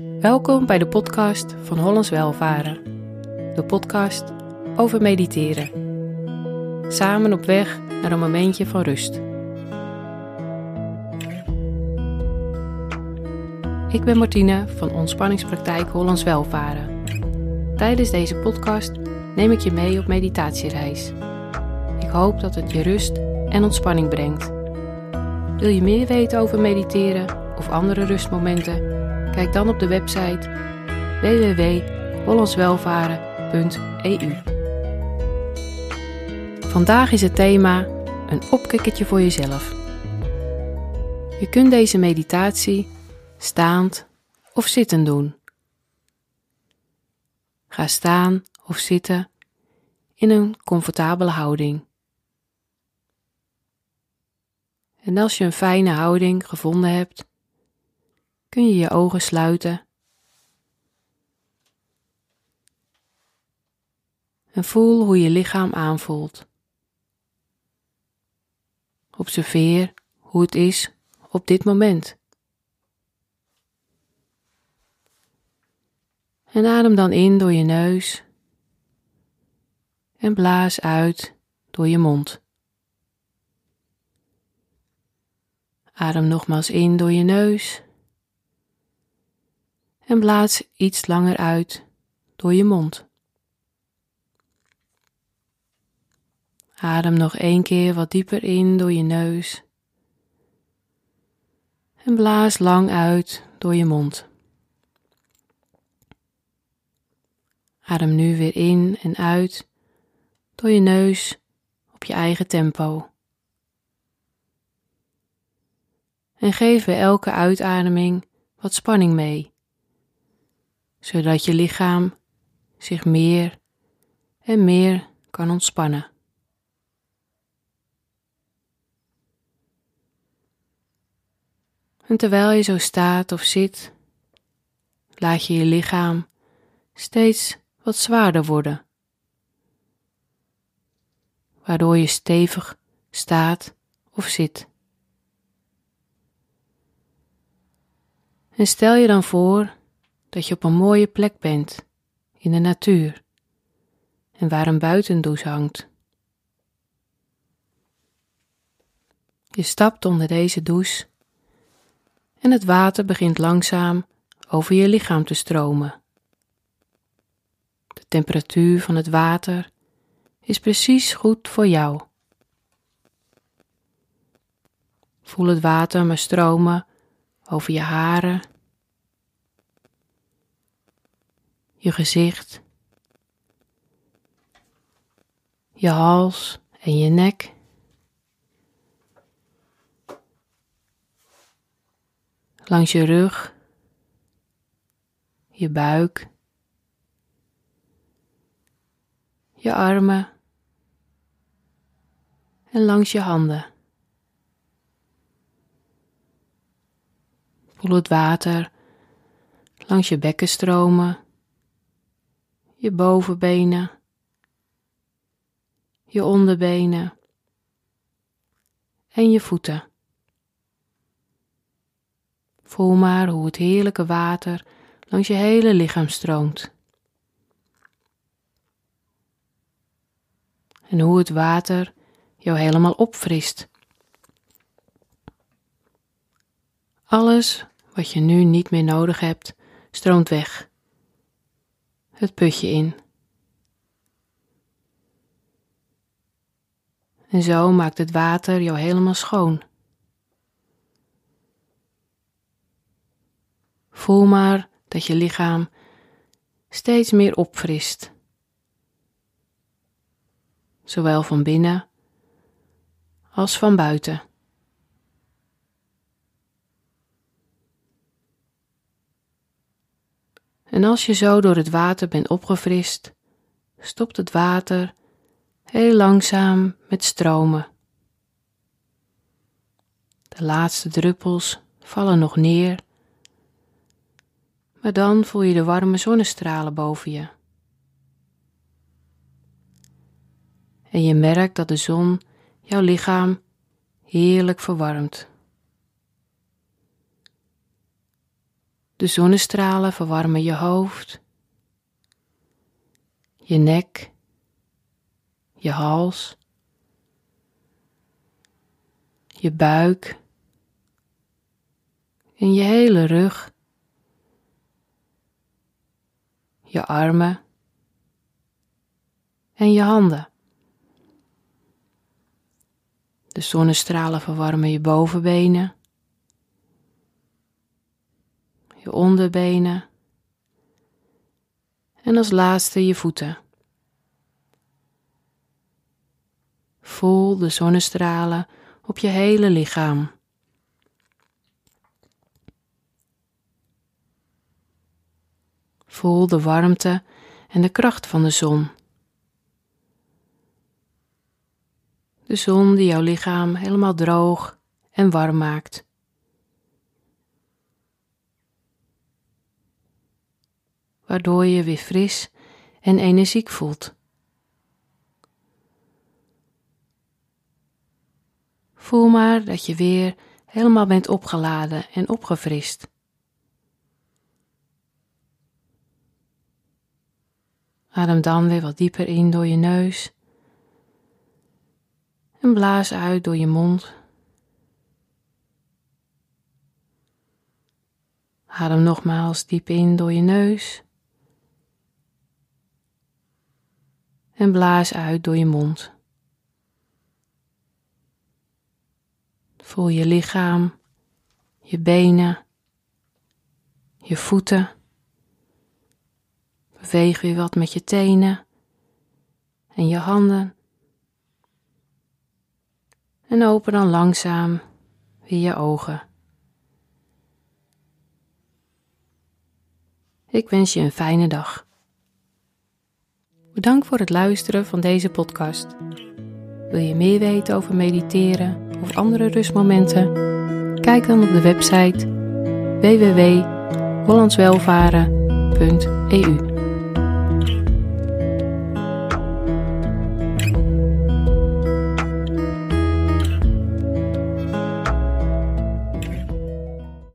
Welkom bij de podcast van Hollands Welvaren. De podcast over mediteren. Samen op weg naar een momentje van rust. Ik ben Martine van Ontspanningspraktijk Hollands Welvaren. Tijdens deze podcast neem ik je mee op meditatiereis. Ik hoop dat het je rust en ontspanning brengt. Wil je meer weten over mediteren of andere rustmomenten? Kijk dan op de website www.hollandswelvaren.eu. Vandaag is het thema een opkikkertje voor jezelf. Je kunt deze meditatie staand of zittend doen. Ga staan of zitten in een comfortabele houding. En als je een fijne houding gevonden hebt, kun je je ogen sluiten. En voel hoe je lichaam aanvoelt. Observeer hoe het is op dit moment. En adem dan in door je neus en blaas uit door je mond. Adem nogmaals in door je neus en blaas iets langer uit door je mond. Adem nog één keer wat dieper in door je neus en blaas lang uit door je mond. Adem nu weer in en uit door je neus op je eigen tempo. En geef bij elke uitademing wat spanning mee zodat je lichaam zich meer en meer kan ontspannen. En terwijl je zo staat of zit, laat je je lichaam steeds wat zwaarder worden, waardoor je stevig staat of zit. En stel je dan voor dat je op een mooie plek bent in de natuur en waar een buitendouche hangt. Je stapt onder deze douche en het water begint langzaam over je lichaam te stromen. De temperatuur van het water is precies goed voor jou. Voel het water maar stromen over je haren je gezicht, je hals en je nek. Langs je rug, je buik, je armen en langs je handen. Voel het water langs je bekken stromen je bovenbenen, je onderbenen en je voeten. Voel maar hoe het heerlijke water langs je hele lichaam stroomt. En hoe het water jou helemaal opfrist. Alles wat je nu niet meer nodig hebt, stroomt weg het putje in. En zo maakt het water jou helemaal schoon. Voel maar dat je lichaam steeds meer opfrist, zowel van binnen als van buiten. En als je zo door het water bent opgefrist, stopt het water heel langzaam met stromen. De laatste druppels vallen nog neer, maar dan voel je de warme zonnestralen boven je. En je merkt dat de zon jouw lichaam heerlijk verwarmt. De zonnestralen verwarmen je hoofd, je nek, je hals, je buik en je hele rug, je armen en je handen. De zonnestralen verwarmen je bovenbenen, je onderbenen en als laatste je voeten. Voel de zonnestralen op je hele lichaam. Voel de warmte en de kracht van de zon. De zon die jouw lichaam helemaal droog en warm maakt. Waardoor je weer fris en energiek voelt. Voel maar dat je weer helemaal bent opgeladen en opgefrist. Adem dan weer wat dieper in door je neus en blaas uit door je mond. Adem nogmaals diep in door je neus en blaas uit door je mond. Voel je lichaam, je benen, je voeten. Beweeg weer wat met je tenen en je handen. En open dan langzaam weer je ogen. Ik wens je een fijne dag. Bedankt voor het luisteren van deze podcast. Wil je meer weten over mediteren of andere rustmomenten? Kijk dan op de website www.hollandswelvaren.eu